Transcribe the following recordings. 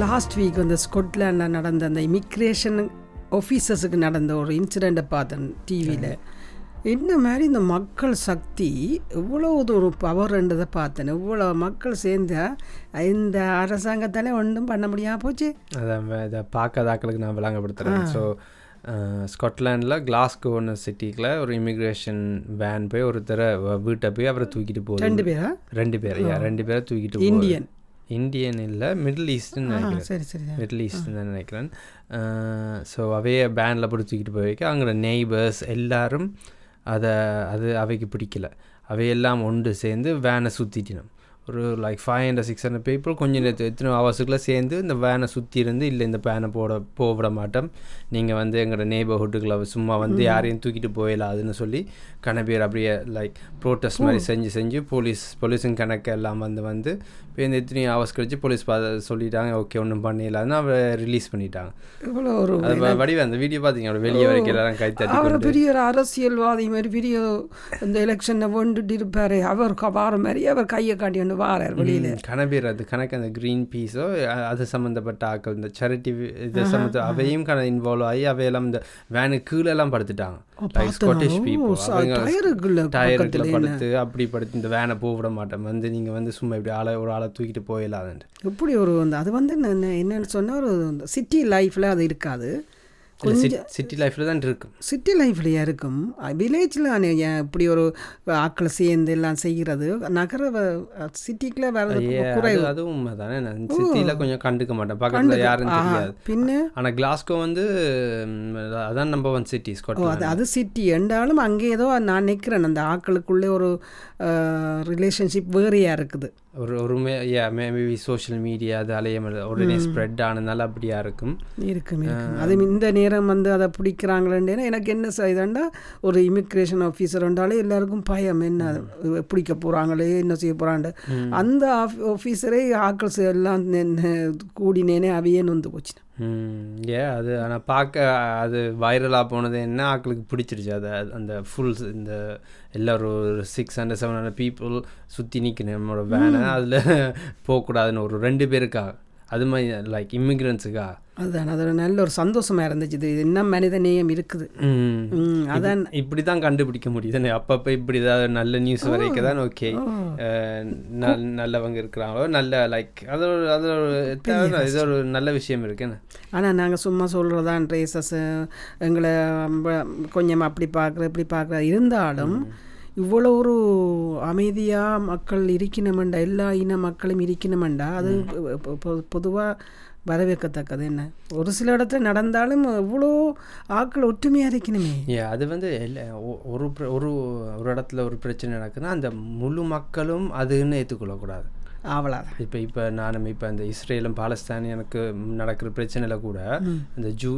Last week வந்து ஸ்கொட்லாண்டில் நடந்த அந்த இமிக்ரேஷன் ஆஃபீஸர்ஸுக்கு நடந்த ஒரு இன்சிடெண்ட்டை பார்த்தேன் டிவியில் என்ன மாதிரி இந்த மக்கள் சக்தி இவ்வளோ ஒரு பவர்ன்றதை பார்த்தேன். இவ்வளோ மக்கள் சேர்ந்தா இந்த அரசாங்கத்தால் ஒன்றும் பண்ண முடியாமல் போச்சு. அதான் வே- இதை பார்க்காதாக்களுக்கு நான் விளங்கப்படுத்துகிறேன் ஸோ ஸ்காட்லாண்டில் கிளாஸ்கோன்னு சிட்டிக்குள்ள ஒரு இமிக்ரேஷன் வேன் போய் ஒருத்தரை வீட்டை போய் அவரை தூக்கிட்டு போகுது. ரெண்டு பேரா? ரெண்டு பேர் ரெண்டு பேரை தூக்கிட்டு. இந்தியன் இந்தியன் இல்லை மிடில் ஈஸ்ட்னு நினைக்கிறேன். சரி சரி மிடில் ஈஸ்ட்னு தான் நினைக்கிறேன். ஸோ அவைய பேனில் போட்டு தூக்கிட்டு போய் வைக்க அங்கே நெய்பர்ஸ் எல்லாரும் அதை அது அவைக்கு பிடிக்கல. அவையெல்லாம் ஒன்று சேர்ந்து வேனை சுற்றிட்டினோம் ஒரு like five hundred six hundred people கொஞ்சம் நேரத்து எத்தனை ஹவர்ஸுக்குள்ளே சேர்ந்து இந்த வேனை சுற்றி இருந்து இல்லை இந்த பேனை போட போக விட மாட்டோம். நீங்கள் வந்து எங்களோட நெய்பர்ஹுட்டுக்குள்ள சும்மா வந்து யாரையும் தூக்கிட்டு போயிடலாதுன்னு சொல்லி கன பேர் அப்படியே லைக் ப்ரோட்டஸ்ட் மாதிரி செஞ்சு செஞ்சு போலீஸ் போலீஸும் கணக்கு எல்லாம் வந்து வந்து இப்போ இந்த எத்தனை ஹவர்ஸ் கழிச்சு போலீஸ் பா சொல்லிட்டாங்க ஓகே ஒன்றும் பண்ணிடலான்னு அவரை ரிலீஸ் பண்ணிட்டாங்க. இவ்வளோ ஒரு வடிவ அந்த வீடியோ பார்த்தீங்க அவர் வெளியே வரைக்கும் எல்லாரும் கை தட்டி அவர். பெரிய ஒரு அரசியல்வாதி மாதிரி பெரிய இந்த எலெக்ஷனை கொண்டுட்டு இருப்பாரு. அவர் வார மாதிரி அவர் கையை காட்டி கொண்டு வாரார் வெளியில. கணபேர் அது கணக்கு அந்த க்ரீன் பீஸோ அது சம்மந்தப்பட்ட ஆக்கள் இந்த சேரிட்டி இது சம்மந்த அவையும் கண இன்வால்வ் ஆகி அவையெல்லாம் இந்த வேனுக்கு கீழே எல்லாம் படுத்துட்டாங்க ஸ்காட்டிஷ் பீப்புள் டயருக்குள்ள படுத்து அப்படி படுத்து இந்த வேனை போக விட மாட்டேன். வந்து நீங்கள் வந்து சும்மா இப்படி ஆளை ஒரு ஆளை தூக்கிட்டு போயிடலாதுன்ட்டு எப்படி ஒரு அது வந்து என்ன- என்ன- என்னன்னு சொன்னா ஒரு சிட்டி லைஃப்ல அது இருக்காது. சிட்டி லைஃப்பில் தான் இருக்கும். சிட்டி லைஃப்லையா இருக்கும். வில்லேஜில் இப்படி ஒரு ஆக்களை சேர்ந்து எல்லாம் செய்கிறது நகர சிட்டிக்குள்ள ஐயே, குறைவு அது- அதுவும் தானே நான் சிட்டியில் கொஞ்சம் கண்டுக்க மாட்டேன். பக்கத்தில் யாரும் தெரியாது. பின்ன? ஆனால் கிளாஸ்கோ வந்து அதான் நம்பர் ஒன் சிட்டி அது அது சிட்டி என்றாலும் அங்கே ஏதோ நான் நிற்கிறேன். அந்த ஆக்களுக்குள்ளே ஒரு ரிலேஷன்ஷிப் வேறையாக இருக்குது. ஒரு ஒரு மேபி சோஷியல் மீடியா அது அலையம் உடனே ஸ்ப்ரெட் ஆனதுனால அப்படியா இருக்கும். இருக்கும் அது இந்த நேரம் வந்து அதை பிடிக்கிறாங்களேன்னு எனக்கு என்ன செய்தாண்டா ஒரு இமிக்ரேஷன் ஆஃபீஸர் வந்தாலே எல்லாருக்கும் பயம். என்ன பிடிக்க போகிறாங்களே என்ன செய்ய போகிறாண்டு அந்த ஆஃபீஸரே ஆக்கள் சே- எல்லாம் கூடினேனே அவையே நொந்து போச்சு ஏ அது ஆனால் பார்க்க அது வைரலாக போனது என்ன ஆக்களுக்கு பிடிச்சிருச்சு? அது அந்த ஃபுல் இந்த எல்லாரும் ஒரு six hundred seven hundred people சுற்றி நிற்கணும் நம்மளோட வேனை அதில் போகக்கூடாதுன்னு ஒரு ரெண்டு பேருக்கா அது மாதிரி லைக் இமிக்ரன்ஸுக்கா அதுதான் அது ஒரு நல்ல ஒரு சந்தோஷமா இருந்துச்சு. இது என்ன மனித நேயம் இருக்குது அதான். இப்படி தான் கண்டுபிடிக்க முடியுது. அப்பப்போ இப்படி ஏதாவது நல்ல நியூஸ் வரைக்கும் தான் ஓகே நல்லவங்க இருக்கிறாங்களோ நல்ல லைக் அது ஒரு அது ஒரு தேவை- இது ஒரு நல்ல விஷயம் இருக்குன்னு ஆனால் நாங்கள் சும்மா சொல்கிறதான் ட்ரேசஸ் எங்களை கொஞ்சம் அப்படி பார்க்குற இப்படி பார்க்குற இருந்தாலும் இவ்வளோ ஒரு அமைதியாக மக்கள் இருக்கணுமெண்டா எல்லா இன மக்களும் இருக்கணுமெண்டா அது பொதுவாக வரவேற்கத்தக்கது என்ன? ஒரு சில இடத்துல நடந்தாலும் இவ்வளோ ஆட்கள் ஒற்றுமையாக இருக்கணுமே அது வந்து ஒரு ஒரு ஒரு இடத்துல ஒரு பிரச்சனை நடக்குதுன்னா அந்த முழு மக்களும் அதுன்னு ஏற்றுக்கொள்ளக்கூடாது ஆவலாதான் இப்போ இப்போ நானும் இப்போ இந்த இஸ்ரேலும் பாலஸ்தீனியனுக்கு நடக்கிற பிரச்சனையில் கூட இந்த ஜூ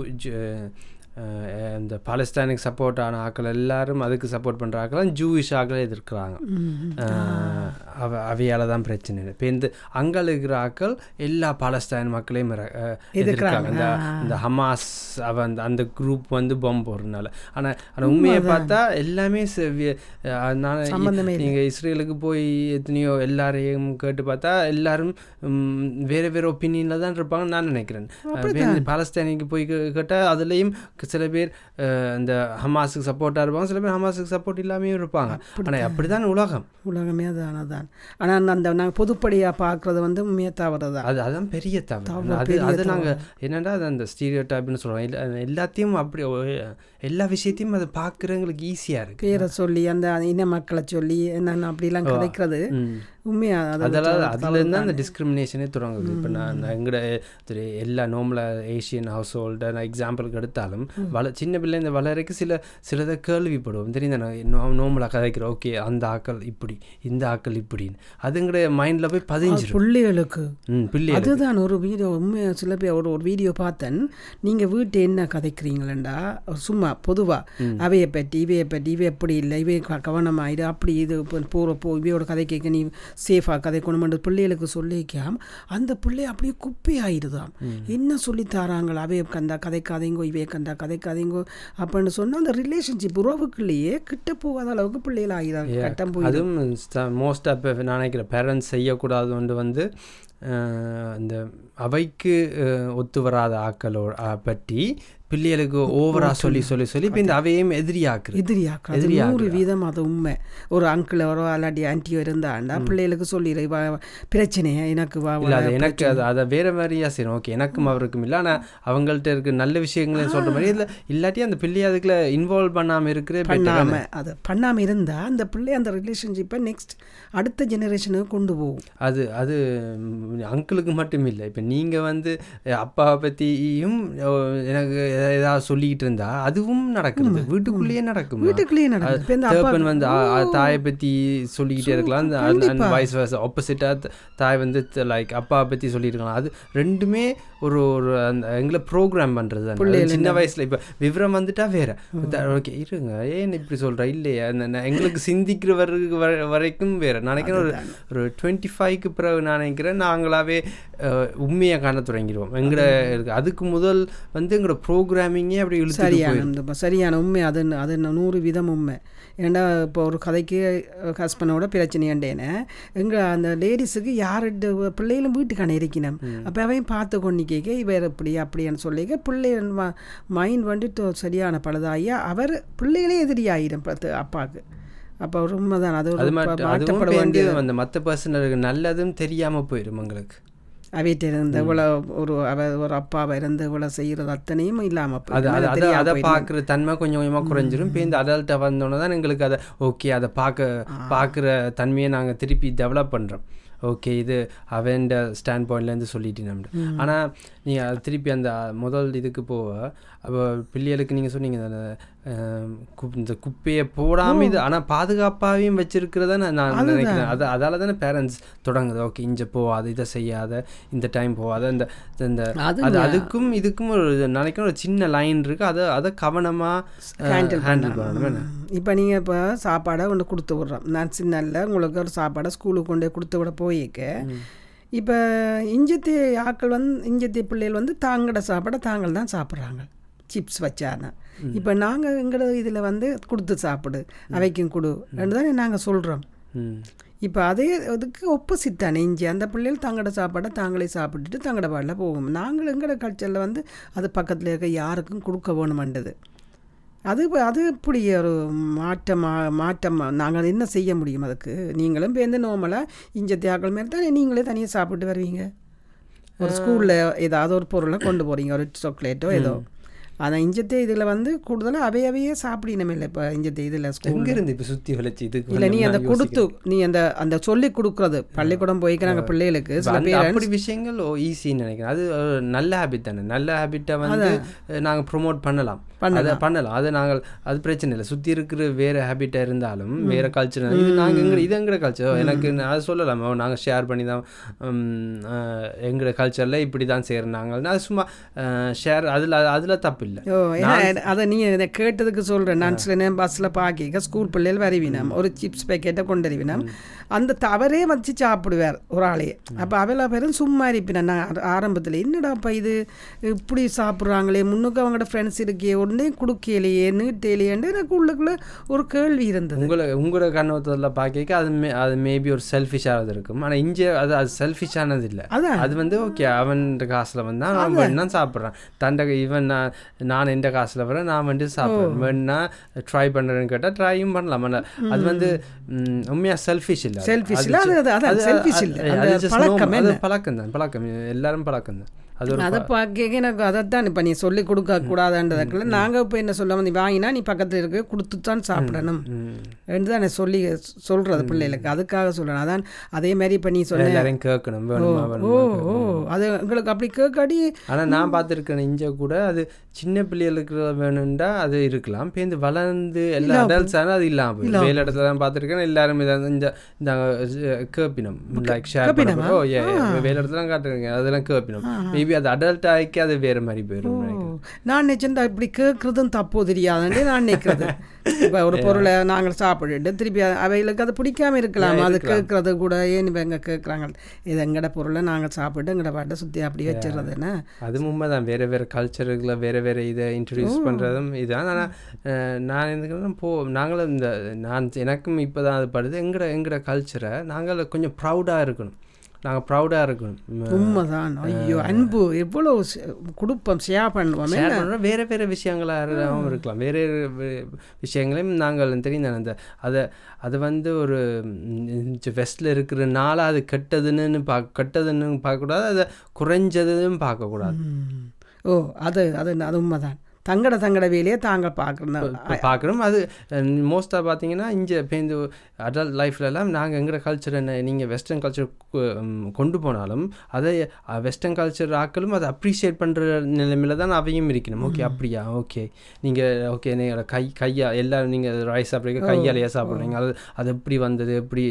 இந்த பாலஸ்தீனுக்கு சப்போர்ட் ஆன ஆக்கள் எல்லாரும் அதுக்கு சப்போர்ட் பண்ணுற ஆக்கள் ஜூவிஷ் ஆக்களை எதிர்க்கிறாங்க. அவ அவையால தான் பிரச்சனை இப்போ இந்த அங்கே இருக்கிற ஆக்கள் எல்லா பாலஸ்தீன் மக்களையும் எதிர்க்கிறாங்க. இந்த இந்த ஹமாஸ் அவ அந்த அந்த குரூப் வந்து பாம்பு போடுறதுனால. ஆனால் ஆனால் உண்மையை பார்த்தா எல்லாமே அதனால நீங்கள் இஸ்ரேலுக்கு போய் எத்தனையோ எல்லாரையும் கேட்டு பார்த்தா எல்லாரும் வேற வேற ஒப்பீனியனில் தான் இருப்பாங்கன்னு நான் நினைக்கிறேன். பாலஸ்தீனிக்கு போய் கேட்டால் அதுலேயும் சில பேர் இந்த ஹமாஸுக்கு சப்போர்ட்டாக இருப்பாங்க சில பேர் ஹமாஸுக்கு சப்போர்ட் இல்லாமையும் இருப்பாங்க. ஆனால் அப்படி தான் உலகம். உலகமே அதான் அதான் ஆனால் அந்த நாங்கள் பொதுப்படியாக பார்க்குறது வந்து உண்மையாக தவறு தான். அது அதான் பெரிய தவறு. அது அது நாங்கள் என்னடா அது அந்த ஸ்டீரியோ டைப்னு சொல்கிறோம் எல்லாத்தையும் அப்படி எல்லா விஷயத்தையும் அது பார்க்குறவங்களுக்கு ஈஸியாக இருக்குது பேரை சொல்லி அந்த இன மக்களை சொல்லி என்னென்ன அப்படிலாம் கதைக்கிறது ம். உண்மையாக அது அதெல்லாம் அதுலேருந்து அந்த டிஸ்கிரிமினேஷனே தொடங்குது. இப்போ நான் எங்கட எல்லா நோம்பில் ஏஷியன் ஹவுஸ் ஹோல்டை நான் எக்ஸாம்பிளுக்கு எடுத்தாலும் வள சின்ன பிள்ளை இந்த வளரைக்கு சில சிலதை கேள்விப்படுவோம். தெரியுது? நான் நோம்பில் கதைக்கிறோம். ஓகே அந்த ஆக்கள் இப்படி இந்த ஆக்கள் இப்படின்னு. அதுங்கட மைண்டில் போய் பதிஞ்சிரும். பிள்ளைகளுக்கு. ம் பிள்ளை அதுதான் ஒரு வீடியோ உண்மையாக சில பேர் ஒரு ஒரு வீடியோ பார்த்தேன். நீங்கள் வீட்டை என்ன கதைக்கிறீங்களேண்டா? சும்மா பொதுவாக அவையை பற்றி இவையை பற்றி இவை எப்படி இல்லை? இவை கவனமாயிடு அப்படி இது இப்போ போகிற போ இவையோட கதை கேட்க நீ சேஃபாக கதைக்கணுமென்று பிள்ளைகளுக்கு சொல்லிக்காம அந்த பிள்ளை அப்படியே குப்பை ஆயிடுதாம் என்ன சொல்லி தராங்களோ? அவையை கண்டா கதைக்காதீங்கோ இவையை கண்டா கதைக்காதீங்கோ அப்படின்னு சொன்னால் அந்த ரிலேஷன்ஷிப் உறவுக்குள்ளேயே கிட்ட போகாத அளவுக்கு பிள்ளைகள் ஆகிதான் கட்டம் போய் அதுவும் மோஸ்ட்டாக இப்போ நான் நினைக்கிறேன் பேரண்ட்ஸ் செய்யக்கூடாது வந்து இந்த அவைக்கு ஒத்து வராத ஆக்களோட அஹ், பற்றி பிள்ளைகளுக்கு ஓவரா சொல்லி சொல்லி சொல்லி இப்போ இந்த அவையும் எதிரியாக்கு நூறு வீதம் அது உண்மை. ஒரு அங்கிள் வரோ அல்லாட்டி ஆன்ட்டியோ இருந்தாண்டா பிள்ளைகளுக்கு சொல்லிடு. பிரச்சனையா? எனக்கு அது எனக்கு அது அதை வேற மாதிரியா செய்யணும். ஓகே எனக்கும் அவருக்கும் இல்லை. ஆனால் அவங்கள்ட்ட இருக்க நல்ல விஷயங்களையும் சொல்கிற மாதிரி இல்லை. இல்லாட்டி அந்த பிள்ளையை அதுக்குள்ள இன்வால்வ் பண்ணாமல் இருக்கிற பண்ணாம அது பண்ணாம இருந்தா அந்த பிள்ளை அந்த ரிலேஷன்ஷிப்பை நெக்ஸ்ட் அடுத்த ஜெனரேஷனுக்கு கொண்டு போகும். அது அது அங்கிளுக்கு மட்டும் இல்லை இப்போ நீங்கள் வந்து அப்பாவை பற்றியும் எனக்கு ஏதாவது சொல்லிக்கிட்டு இருந்தா அதுவும் நடக்குது. வீட்டுக்குள்ளேயே நடக்கும்? வீட்டுக்குள்ளேயே தேப்பன் வந்து தாயை பற்றி சொல்லிக்கிட்டே இருக்கலாம். அந்த வாய்ஸ் வாய்ஸ் ஆப்போசிட்டாக தாய் வந்து லைக் அப்பாவை பற்றி சொல்லியிருக்கலாம் அது ரெண்டுமே ஒரு ஒரு அந்த எங்களை ப்ரோக்ராம் பண்ணுறது தான். சின்ன வயசில் இப்போ விவரம் வந்துட்டா வேற. ஓகே இருங்க. ஏன் இப்படி சொல்கிற இல்லையா. எங்களுக்கு சிந்திக்கிற வரைக்கும் வர- வரைக்கும் வேற. நான் நினைக்கிறேன் ஒரு ஒரு டுவெண்ட்டி ஃபைவ்க்கு பிறகு நான் நினைக்கிறேன் நாங்களாவே அஹ், உண்மையை காண தொடங்கிடுவோம். இருக்கு. அதுக்கு முதல் வந்து எங்களோட ப்ரோக்ராமிங்கே அப்படி சரியான சரியான உண்மை. அது அது நூறு வீதம் உண்மை. ஏன்னா இப்போ ஒரு கதைக்கு ஹஸ்பண்டோட பிரச்சனையாண்டேனே எங்கள் அந்த லேடிஸுக்கு யார்கிட்ட பிள்ளைகளும் வீட்டுக்கான இருக்கணும். அப்போ அவையும் பார்த்து கொண்டு கேட்க இவர் இப்படி அப்படின்னு சொல்லிக்க பிள்ளை மைண்ட் வந்துட்டு சரியான பழுதாகி அவர் பிள்ளைகளே எதிரியாயிரும் பத்து அப்பாவுக்கு. அப்போ உண்மைதான். அது அது மாற்றப்பட அதுவும் வேண்டிய வந்து அந்த மற்ற பர்சனலுக்கு நல்லதும் தெரியாமல் போயிடும் எங்களுக்கு அவைகிட்ட இருந்த இவ்வளோ ஒரு அவ ஒரு அப்பாவை இருந்து இவ்வளோ செய்கிறது அத்தனையும் இல்லாமல் அது அது பார்க்குற தன்மை கொஞ்சம் கொஞ்சமாக குறைஞ்சிரும். இப்போ இந்த அடல்ட்டாக வந்தோன்னே தான் எங்களுக்கு அதை ஓகே அதை பார்க்க பார்க்குற தன்மையை நாங்கள் திருப்பி டெவலப் பண்ணுறோம் ஓகே இது அவன்ட ஸ்டாண்ட் பாயிண்ட்லேருந்து சொல்லிட்டு நம்ம ஆனால் நீங்கள் திருப்பி அந்த முதல் இதுக்கு போக அப்போ பிள்ளைகளுக்கு நீங்கள் சொன்னீங்க இந்த குப்பையை போடாமல் இது ஆனால் பாதுகாப்பாகவும் வச்சிருக்கிறத நான் நான் நினைக்கிறேன். அது அதால தானே பேரண்ட்ஸ் தொடங்குது. ஓகே இங்கே போகாத இதை செய்யாத இந்த டைம் போகாத இந்த இந்த அது அது அதுக்கும் இதுக்கும் ஒரு நினைக்கிறேன் ஒரு சின்ன லைன் இருக்கு. அதை அதை கவனமாக ஹேண்டில் பண்ணணும். என்ன? இப்போ நீங்கள் இப்போ சாப்பாடை கொண்டு கொடுத்து விட்றோம். நான் சின்னல்ல உங்களுக்கு ஒரு சாப்பாடை ஸ்கூலுக்கு கொண்டு கொடுத்து விட போயிக்க இப்போ இஞ்சத்தி ஆட்கள் வந்து இஞ்சத்தி பிள்ளைகள் வந்து தாங்களோட சாப்பாடை தாங்கள் தான் சாப்பிட்றாங்க. சிப்ஸ் வச்சானா இப்போ நாங்கள் எங்களோட இதில் வந்து கொடுத்து சாப்பிடு அவைக்கும் கொடு ரெண்டு தானே நாங்கள் சொல்கிறோம் இப்போ அதே அதுக்கு ஒப்போசிட் தானே. இஞ்சி அந்த பிள்ளைகள் தங்களோட சாப்பாடை தாங்களே சாப்பிட்டுட்டு தங்களோட பாடல போகும். நாங்கள் எங்களோட கல்ச்சரில் வந்து அது பக்கத்தில் இருக்க யாருக்கும் கொடுக்க வேணுமெண்டது அது அது இப்படி ஒரு மாற்றம் மாற்றம் நாங்கள் என்ன செய்ய முடியும் அதுக்கு? நீங்களும் பேருந்து நோமலாக இஞ்ச தியாக்கள் மாரி தானே நீங்களே தனியாக சாப்பிட்டு வருவீங்க. ஒரு ஸ்கூலில் ஏதாவது ஒரு பொருளை கொண்டு போகிறீங்க ஒரு சாக்லேட்டோ ஏதோ. ஆனால் இஞ்சத்தே இதில் வந்து கூடுதலாக அவை அவையே சாப்பிடணும் இல்லை. இப்போ இஞ்சத்தே இதில் இருந்து இப்போ சுற்றி வளைச்சு இதுக்கு இல்லை நீ அந்த கொடுத்து நீ அந்த அந்த சொல்லி கொடுக்குறது. பள்ளிக்கூடம் போய்க்கிறாங்க பிள்ளைகளுக்கு சில பேர் அப்படி விஷயங்கள் ஈஸின்னு நினைக்கிறேன். அது நல்ல ஹேபிட் தானே. நல்ல ஹேபிட்டை வந்து நாங்கள் ப்ரொமோட் பண்ணலாம். அதை பண்ணலாம். அதை நாங்கள் அது பிரச்சனை இல்லை. சுற்றி இருக்கிற வேறு ஹேபிட்டாக இருந்தாலும் வேறு கல்ச்சர் இது நாங்கள் எங்க இது எங்கட கல்ச்சர் எனக்கு அதை சொல்லலாம்? நாங்கள் ஷேர் பண்ணி தான் எங்களோட கல்ச்சரில் இப்படி தான் நாங்கள் அது சும்மா ஷேர் அதில் அதில் தப்பு இல்லை ஓ ஏன்னா அதை நீ இதை கேட்டதுக்கு சொல்கிறேன் நான் சில நேரம் பஸ்ஸில் பார்க்க ஸ்கூல் பிள்ளைகள் வருவினம். ஒரு சிப்ஸ் பேக்கெட்டை கொண்டு வருவினம். அந்த தவறே வச்சு சாப்பிடுவார் ஒரு ஆளையே அப்போ அவளை பேரும் சும்மா இருப்பினேன். நான் ஆரம்பத்தில் என்னடாப்பா இது? இப்படி சாப்பிட்றாங்களே. முன்னுக்கு அவங்களோட ஃப்ரெண்ட்ஸ் இருக்கே. உடனே கொடுக்கலையே நீட்டலையேன்னு எனக்கு உள்ளுக்குள்ள ஒரு கேள்வி இருந்தது. உங்களை உங்களோட கண்ணோட்டத்தில் பார்க்க அது மே அது மேபி ஒரு செல்ஃபிஷானது இருக்கும். ஆனால் இங்கே அது அது செல்ஃபிஷானது இல்லை. அது வந்து ஓகே அவன் காசில் வந்தால் நான் வேணா சாப்பிட்றேன். தண்டை இவன் நான் நான் எந்த காசில் வரேன் நான் வந்து சாப்பிட்றேன். வேணா ட்ரை பண்ணுறேன்னு கேட்டால் ட்ரையும் பண்ணலாம். அது வந்து ம், உண்மையா செல்ஃபிஷ் இல்லை. Selfish இல்ல, அது பழக்கம் தான் பழக்கம். எல்லாரும் பழக்கம் தான் அது பார்க்க எனக்கு அதைத்தான் இப்போ நீ சொல்லி கொடுக்க கூடாதுன்றதுக்குள்ள நாங்கள் இப்போ என்ன சொல்ல நீ வாங்கினா நீ பக்கத்தில் இருக்க கொடுத்து தான் சாப்பிடணும். என்று தான் நான் சொல்லி சொல்கிறது பிள்ளைகளுக்கு. அதுக்காக சொல்லணும் அதான் அதே மாதிரி இப்போ நீ எல்லாரையும் கேட்கணும்? ஓ ஓ அது எங்களுக்கு அப்படி கேட்காடி ஆனால் நான் பார்த்துருக்கேன் இஞ்ச கூட அது சின்ன பிள்ளைகளுக்கு வேணும்டா அது இருக்கலாம். பேருந்து வளர்ந்து எல்லா அடல்ட்ஸ் ஆனால் அது இல்லாமல் வேலை இடத்துல தான் பார்த்துருக்கேன். எல்லாரும் இதை இந்த கேப்பினம். லைக் ஷேர் ஓ ஏ வேலை இடத்துல காட்டுறீங்க அதெல்லாம் கேப்பினம். மேபி அது அடல்ட் ஆகி அது வேறு மாதிரி போயிடும் நான் நினைச்சேன் இப்படி கேட்குறதும் தப்பு தெரியாதுன்னு நான் நினைக்கிறது. இப்போ ஒரு பொருளை நாங்கள் சாப்பிட்டுட்டு திருப்பி அவைகளுக்கு அது பிடிக்காம இருக்கலாம். அது கேட்குறது கூட ஏன் இப்போ எங்கே கேட்குறாங்க இது எங்கட பொருளை நாங்கள் சாப்பிட்டு எங்கட பாட்டை சுற்றி அப்படி வச்சிடுறதுன்னு அது உண்மை தான் வேறு வேறு கல்ச்சருக்குள்ள வேறு வேறு இதை இன்ட்ரடியூஸ் பண்ணுறதும் இதுதான். ஆனால் நான் எனக்கு போ நாங்களும் இந்த நான் எனக்கும் இப்போ தான் அது படுது. எங்கட எங்கட கல்ச்சரை நாங்கள் கொஞ்சம் ப்ரௌடாக இருக்கணும். நாங்கள் ப்ரௌடாக இருக்கணும். உண்மைதான். ஐயோ அன்பு எவ்வளோ குடும்பம் ஷேர் பண்ணுவோமே. ஷேர் பண்ணுறோம் வேறு வேறு விஷயங்களாகவும் இருக்கலாம். வேறு விஷயங்களையும் நாங்கள் தெரியும் அந்த அதை அதை வந்து ஒரு வெஸ்டில் இருக்கிறனால அது கெட்டதுன்னு பார்க்க கெட்டதுன்னு பார்க்கக்கூடாது அதை குறைஞ்சதுன்னு பார்க்கக்கூடாது. ஓ அது அது அது உண்மைதான். தங்கட தங்கட வேலையை தாங்க பார்க்கணும் இப்போ பார்க்குறோம் அது மோஸ்ட்டாக பார்த்தீங்கன்னா இங்கே இப்போ இந்த அடல்ட் லைஃப்லலாம் நாங்கள் எங்களோட கல்ச்சர் என்ன நீங்கள் வெஸ்டர்ன் கல்ச்சர் கொண்டு போனாலும் அதை வெஸ்டர்ன் கல்ச்சர் ஆக்களும் அதை அப்ரிஷியேட் பண்ணுற நிலைமையில தான் அவையும் இருக்கணும். ஓகே அப்படியா? ஓகே. நீங்கள் ஓகே நீங்கள் கை கையா எல்லாரும் நீங்கள் ரைஸ் சாப்பிட்றீங்க கையாலேயே சாப்பிட்றீங்க. அது அது எப்படி வந்தது? எப்படி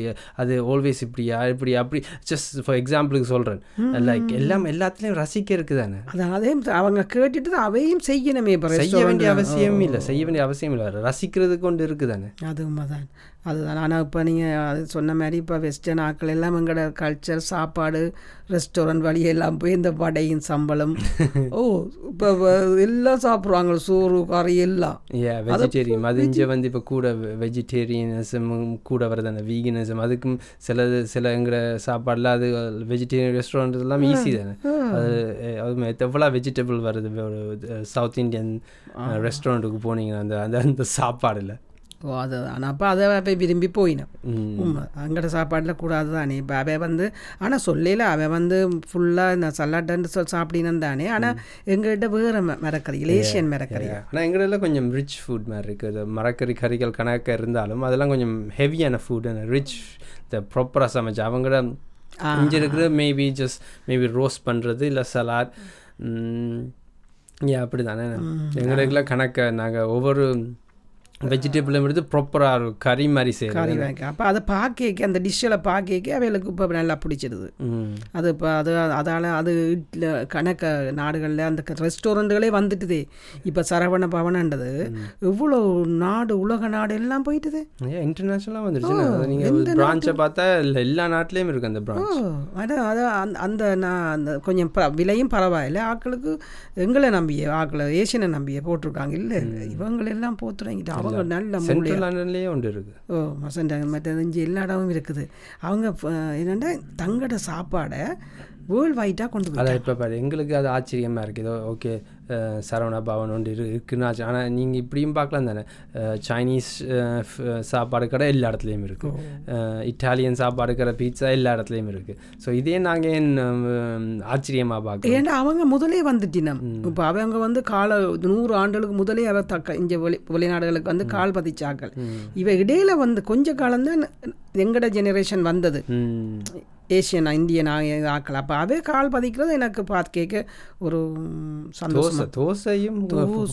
அது ஆல்வேஸ் இப்படியா? இப்படி அப்படி. ஜஸ்ட் ஃபார் எக்ஸாம்பிளுக்கு சொல்கிறேன் லைக் எல்லாம் எல்லாத்துலேயும் ரசிக்க இருக்குது தானே அதான் அதையும் அவங்க கேட்டுட்டு தான் அவையும் செய்யணுமே இப்போ செய்ய வேண்டிய. அவசியம் இல்லை செய்ய வேண்டிய அவசியம் இல்லை ரசிக்கிறது கொண்டு இருக்குதானே? அது உண்மைதான். அதுதான். ஆனால் இப்போ நீங்கள் அது சொன்ன மாதிரி இப்போ வெஸ்டர்ன் ஆட்கள் எல்லாம் எங்களோட கல்ச்சர் சாப்பாடு ரெஸ்டாரண்ட் வழியெல்லாம் போய் இந்த வடையும் சம்பளம். ஓ இப்போ எல்லாம் சாப்பிடுவாங்க. சோறு கறி எல்லாம். ஏ வெஜிடேரியன் அது இங்கே வந்து இப்போ கூட வெஜிடேரியனிசம் கூட வருது அந்த வீகனிசம் அதுக்கும் சில சில எங்கிற சாப்பாடுல அது வெஜிடேரியன் ரெஸ்டாரண்ட் எல்லாம் ஈஸி தானே. அது அது எவ்வளோ வெஜிடபிள் வருது? ஒரு சவுத் இந்தியன் ரெஸ்டாரண்ட்டுக்கு போனீங்கன்னா அந்த அந்த அந்த சாப்பாடில். ஓ அது ஆனால் அப்போ அதை போய் விரும்பி போயினோம் உண்மை அங்கட சாப்பாட்டில் கூடாது தானே இப்போ அவன் வந்து ஆனால் சொல்லல அவன் வந்து ஃபுல்லாக இந்த சல்லாட்டன்னு சொல் சாப்பிடினு தானே ஆனால் எங்கள்கிட்ட வேறு மரக்கறி ஏஷியன் மரக்கறி ஆனால் எங்களெல்லாம் கொஞ்சம் ரிச் ஃபுட் மாதிரி இருக்குது மரக்கறி கறிகள் கணக்க இருந்தாலும் அதெல்லாம் கொஞ்சம் ஹெவியான ஃபுட் ரிச் இந்த ப்ராப்பராக சமைச்சு அவங்கள இங்கே இருக்கிற மேபி ஜஸ்ட் மேபி ரோஸ்ட் பண்ணுறது இல்லை சலாட் ஏ அப்படி தானே எங்களுக்குலாம் கணக்க நாங்கள் ஒவ்வொரு வெஜிடபிளும் எடுத்து ப்ராப்பராக இருக்கும். கறி மாதிரி கறி செய்யறது வாங்கி அப்போ அதை பார்க்க அந்த டிஷ்ஷில் பார்க்க அவைகளுக்கு இப்போ நல்லா பிடிச்சிடுது அது இப்போ அது அதால் அது வீட்டில் கணக்க நாடுகளில் அந்த ரெஸ்டாரண்ட்டுகளே வந்துட்டுதே. இப்போ சரவண பவனன்றது எவ்வளோ நாடு உலக நாடு எல்லாம் போயிட்டுது. இன்டர்நேஷ்னலாக வந்துருச்சு. நீங்கள் பிரான்ச்சை பார்த்தா இல்லை எல்லா நாட்டிலையும் இருக்குது அந்த பிரான்ச் அதான் அதான் அந்த அந்த நான் அந்த கொஞ்சம் விலையும் பரவாயில்ல. ஆட்களுக்கு எங்களை நம்பிய ஆக்களை ஏசியனை நம்பிய போட்டிருக்காங்க. இல்லை இவங்களெல்லாம் போத்து தொடங்கிட்டு அவங்க நல்ல சென்ட்ரல் லண்டன்லேயே ஒன்று இருக்குது ஓ மசண்டாங்க இஞ்சி எல்லா இடமும் இருக்குது. அவங்க என்னன்னா தங்கட சாப்பாடை வேர்ல்டு வைட்டாக கொண்டு அதான் இப்போ பாரு எங்களுக்கு அது ஆச்சரியமாக இருக்குது ஓகே சரவணா பவன் ஒன்று இரு இருக்குன்னு ஆச்சு ஆனால் நீங்கள் இப்படியும் பார்க்கலாம் தானே. சைனீஸ் சாப்பாடு கடை எல்லா இடத்துலையும் இருக்குது இட்டாலியன் சாப்பாடு கடை பீட்சா எல்லா இடத்துலையும் இருக்குது ஸோ இதே நாங்கள் ஏன் ஆச்சரியமாக பார்க்குறோம்? ஏன்டா அவங்க முதலே வந்துட்டினம் இப்போ அவங்க வந்து கால நூறு ஆண்டுகளுக்கு முதலே அவ தக்க இங்கே வெளி வெளிநாடுகளுக்கு வந்து கால் பதிச்சாக்கள் இவ இடையில வந்து கொஞ்ச காலம்தான் எங்கட ஜெனரேஷன் வந்தது. ஏசியன் இந்தியன் ஆக்கள். அப்போ அதே கால் பதிக்கிறது எனக்கு பார்த்து கேட்க ஒரு சந்தோஷம். தோசை தோசையும்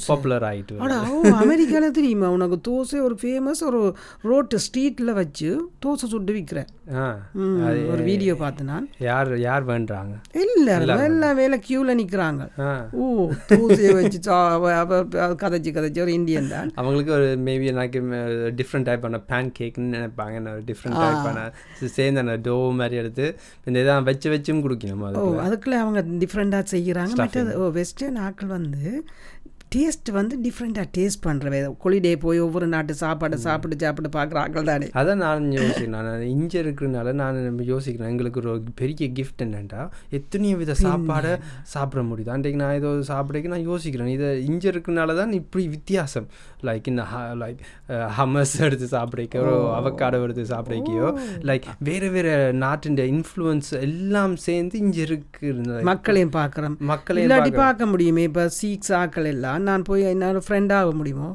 பாப்புலர் ஆகிட்டு ஓ அமெரிக்காவில் தெரியுமா? உனக்கு தோசை ஒரு ஃபேமஸ் ஒரு ரோட்டு ஸ்ட்ரீட்டில் வச்சு தோசை சுட்டு விற்கிறேன் ஒரு வீடியோ பார்த்து நான். யார் யார் வேண்டுறாங்க? எல்லாரும் எல்லாம் வேலை க்யூவில் நிற்கிறாங்க ஓ தோசையை வச்சு கதைச்சு கதைச்சு ஒரு இந்தியன் தான். அவங்களுக்கு ஒரு மேபி எனக்கு டிஃப்ரெண்ட் டைப்பான பேன் கேக்னு நினைப்பாங்க. நான் டிஃப்ரெண்ட் டைப்பான சேர்ந்து டோ மாதிரி எடுத்து இந்த இதான் வச்சு வச்சும் குடிக்கணும் ஓ அது அதுக்குள்ளே அவங்க டிஃப்ரெண்ட்டாக செய்கிறாங்க. மற்றது ஓ வெஸ்டர்ன் ஆக்கள் வந்து டேஸ்ட் வந்து டிஃப்ரெண்ட்டாக டேஸ்ட் பண்ணுறவே கொலிடே போய் ஒவ்வொரு நாட்டு சாப்பாடு சாப்பிட்டு சாப்பிட்டு பார்க்குற ஆக்கள் தானே அதான் நான் யோசிக்கிறேன். நான் இங்கே இருக்கிறனால நான் யோசிக்கிறேன். எங்களுக்கு ஒரு பெரிய கிஃப்ட் என்னென்னா எத்தனையோ வித சாப்பாடை சாப்பிட முடியுது. அன்றைக்கு நான் ஏதோ சாப்பிடக்கு நான் யோசிக்கிறேன். இதை இங்கே இருக்கிறனால தான் இப்படி வித்தியாசம். லைக் இந்த லைக் ஹமஸ் எடுத்து சாப்பிடக்கோ அவக்காடோ எடுத்து சாப்பிடக்கையோ லைக் வேறு வேறு நாட்டின் இன்ஃப்ளூயன்ஸ் எல்லாம் சேர்ந்து இங்கே இருக்கு மக்களையும் பார்க்குறோம். மக்களையும் பார்க்க முடியுமே. இப்போ சீக்ஸ் ஆக்கள் எல்லாம் நான் போய் என்னால் ஃப்ரெண்ட் ஆக முடியுமோ?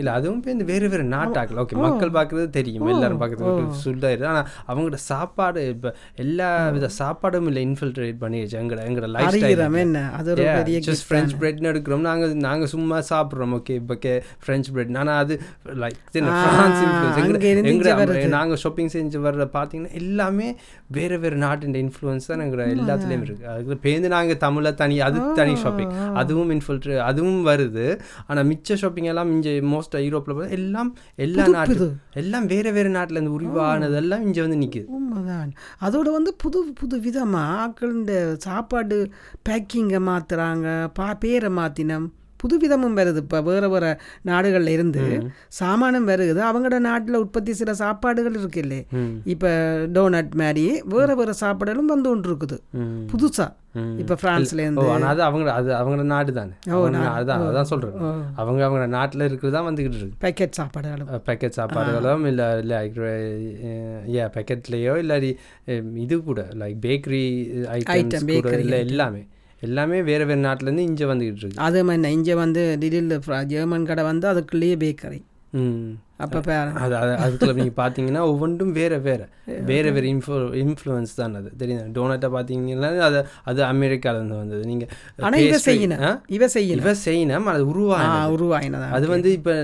இல்ல அதுவும் இப்போ இந்த வேறு வேறு நாட்டாக்கள். ஓகே மக்கள் பார்க்குறது தெரியும் எல்லாரும் பார்க்குறது சுல்லாயிரு ஆனால் அவங்களோட சாப்பாடு இப்போ எல்லா வித சாப்பாடும் இல்லை இன்ஃபில்ட்ரேட் பண்ணிடுச்சு எங்களோட எங்களோட லைஃப் அறிகிறோம் என்ன? அது ஒரு பெரிய ஜஸ்ட் ஃப்ரெஞ்ச் பிரெட்னு எடுக்கிறோம். நாங்கள் நாங்கள் சும்மா சாப்பிட்றோம். ஓகே இப்போ கே ஃப்ரெஞ்ச் பிரெட் ஆனால் அது லைக் ஃப்ரான்ஸ் நாங்கள் ஷாப்பிங் செஞ்சு வர்ற பார்த்தீங்கன்னா எல்லாமே வேறு வேறு நாட்டின் இன்ஃப்ளூயன்ஸ் தான் எங்களோட எல்லாத்துலேயும் இருக்குது அதுக்கு பேருந்து நாங்கள் தமிழை தனி அது தனி ஷாப்பிங் அதுவும் இன்ஃபில்ட்ரே அதுவும் வருது. ஆனால் மிச்ச ஷாப்பிங் எல்லாம் இங்கே மோஸ்ட் யூரோப்பில் பார்த்தா எல்லாம் எல்லா நாட்டு எல்லாம் வேறு வேறு நாட்டில் இருந்து உருவானதெல்லாம் இங்கே வந்து நிற்குது உண்மைதான். அதோட வந்து புது புது விதமாக ஆக்கள் இந்த சாப்பாடு பேக்கிங்கை மாற்றுறாங்க பா பேரை மாற்றினம் புதுவிதமும் வருது இப்போ வேறு வேறு நாடுகளில் இருந்து. சாமானம் வருகுது அவங்களோட நாட்டில் உற்பத்தி சில சாப்பாடுகள் இருக்கு இல்லை ம். இப்போ டோனட் மாதிரி வேறு வேறு சாப்பாடுகளும் வந்து ஒன்று இருக்குது புதுசாக. இப்போ ஃப்ரான்ஸ்ல ஓ இருந்து அது அவங்க அது அவங்களோட நாடு தானே. அவங்க நா- அதான் சொல்கிறேன் அவங்க அவங்க நாட்டில் இருக்கிறது தான் வந்துக்கிட்டு இருக்கு. பேக்கெட் சாப்பாடுகளும். பேக்கெட் சாப்பாடுகளும் இல்லை ஏ பேக்கெட்லேயோ அஹ், இது கூட லைக் பேக்கரி ஐட்டம்ஸ் கூட இல்லை எல்லாமே. எல்லாமே வேறு வேறு நாட்டிலேருந்து இங்கே வந்துக்கிட்டு இருக்கு. அது மாதிரி இங்கே வந்து டிடில் ஜெர்மன் கடை வந்து அதுக்குள்ளேயே பேக்கரி ம். அப்போ அது அது அதுக்குள்ள நீங்கள் பார்த்தீங்கன்னா ஒவ்வொன்றும் வேறு வேறு. வேறு வேறு இன்ஃப்ளூ இன்ஃப்ளூயன்ஸ் தான் அது. தெரியும் டோனட்டை பார்த்தீங்கன்னா அது அது அமெரிக்காவிலேருந்து வந்தது. நீங்கள் ஆனால் இவ செய்யணும் இவ செய்யணும் இவ செய்யணும் அது உருவாக உருவாயினதா? அது வந்து இப்போ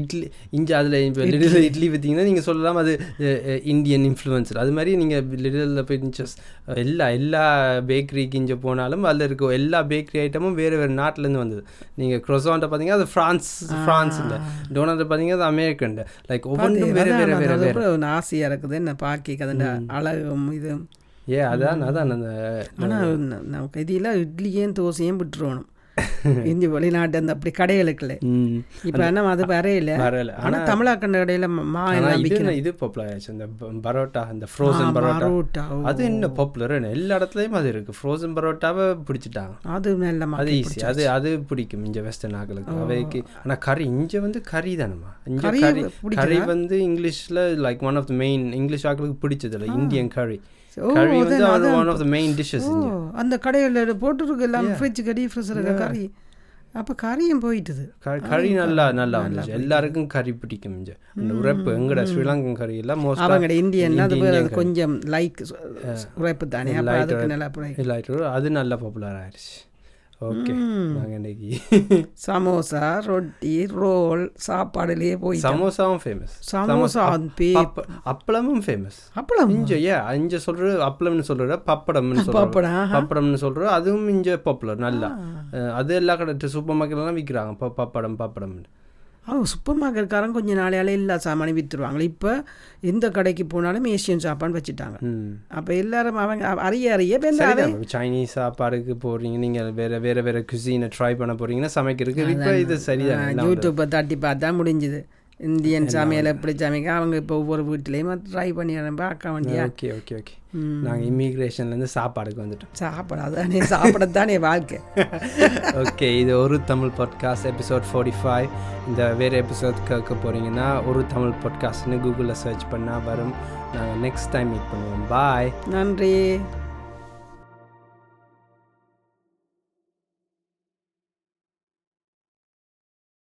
இட்லி இங்கே அதில் இப்போ லிட்டில் இட்லி பார்த்தீங்கன்னா நீங்கள் சொல்லலாம் அது இந்தியன் இன்ஃப்ளூயன்சர் அது மாதிரி நீங்கள் போய் just எல்லா எல்லா பேக்கரிக்கு இங்கே போனாலும் அதில் இருக்க எல்லா பேக்கரி ஐட்டமும் வேறு வேறு நாட்டிலேருந்து வந்தது. நீங்கள் க்ரொசான்ட்டை பார்த்தீங்கன்னா அது ஃப்ரான்ஸ் ஃப்ரான்ஸ் இல்லை. டோனட்டை பார்த்தீங்கன்னா அது அமெரிக்கன் வேறு வேறு ஒரு ஆசையாக இருக்குது என்ன பாக்கி அதுண்ட அழகும் இதுவும் ஏ அதான் அதான் அந்த ஆனால் இதில் இட்லியும் தோசையும் விட்டுருவணும். இஞ்சி வெளிநாட்டு அந்த அப்படி கடைகளுக்குள்ள ம். இப்போ என்ன அது வரையில. வரல ஆனால் தமிழாக்கண்ட கடையில் மா இது இது பாப்புலர் ஆயிடுச்சு. இந்த பரோட்டா இந்த ஃப்ரோசன் பரோட்டா. அது என்ன பாப்புலர் எல்லா இடத்துலையும் அது இருக்குது ஃப்ரோசன் பரோட்டாவை பிடிச்சிட்டாங்க அது நல்ல அது ஈஸி அது அது பிடிக்கும் இங்கே வெஸ்டர்ன் ஆக்களுக்கு அவைக்கு ஆனால் கறி இங்கே வந்து கறி தானம்மா. இங்கே கறி கறி வந்து இங்கிலீஷில் like one of the main English ஆக்களுக்கு பிடிச்சது இல்லை இந்தியன் கறி கறி அது- வந்து அது one of the main dishes அந்த கடையில் போட்டுருக்கு எல்லாம் ஃப்ரிட்ஜ் கறி ஃப்ரிட்ஜ் இருக்க கறி. அப்போ கறியும் போயிட்டுது. கறி நல்லா நல்லா வந்துச்சு. எல்லாருக்கும் கறி பிடிக்கும் அந்த உரைப்பு எங்கட ஸ்ரீலங்கன் கறி எல்லாம் மோஸ்ட் அவங்க இந்தியன் அது கொஞ்சம் லைக் உரைப்பு தானே. நல்லா அது நல்ல பாப்புலர் ஆயிடுச்சு ஓகே நாங்கள் இன்னைக்கு. சமோசா ரொட்டி ரோல் சாப்பாடுலயே போய் சமோசாவும் ஃபேமஸ் சமோசா அப்பளமும் ஃபேமஸ் அப்பளம்? இங்க ஏ இங்க சொல்ற அப்பளம்னு சொல்ற பப்படம்னு ஆஹா. பப்படம்னு சொல்ற அதுவும் இங்க பாப்புலர் நல்லா. அது எல்லா கடை சூப்பர் மார்க்கெட்லாம் விற்கிறாங்க பப்படம் பப்படம்னு. சூப்பர் மார்க்கெட்காரன் கொஞ்ச நாளையால எல்லா சாமானும் விற்றுருவாங்களே இப்போ எந்த கடைக்கு போனாலும் ஏசியன் சாப்பாடு வச்சுட்டாங்க. அப்போ எல்லாரும் அவங்க அறிய அறிய. சைனீஸ் சாப்பாடுக்கு போறீங்க நீங்க வேற வேற வேற குசினை ட்ரை பண்ண போறீங்கன்னா சமைக்கிறதுக்கு இப்போ இது சரிதான். யூடியூப்பை தட்டி பார்த்தா முடிஞ்சுது. இந்தியன் சமையல் எப்படி சமைக்க அவங்க இப்போ ஒவ்வொரு வீட்லேயும் ட்ரை பண்ணி பார்க்க வேண்டியா? ஓகே ஓகே ஓகே நாங்கள் இமிக்ரேஷன்லேருந்து சாப்பாடுக்கு வந்துட்டோம். சாப்பிடாதானே சாப்பிடத்தானே வாழ்க்கை. ஓகே இது ஒரு Tamil podcast episode forty five இந்த வேறு எபிசோட் கேட்க போகிறீங்கன்னா ஒரு தமிழ் பாட்காஸ்ட்னு கூகுளில் சர்ச் பண்ணால் வரும். நாங்கள் நெக்ஸ்ட் டைம் மீட் பண்ணுவோம். பாய் நன்றி.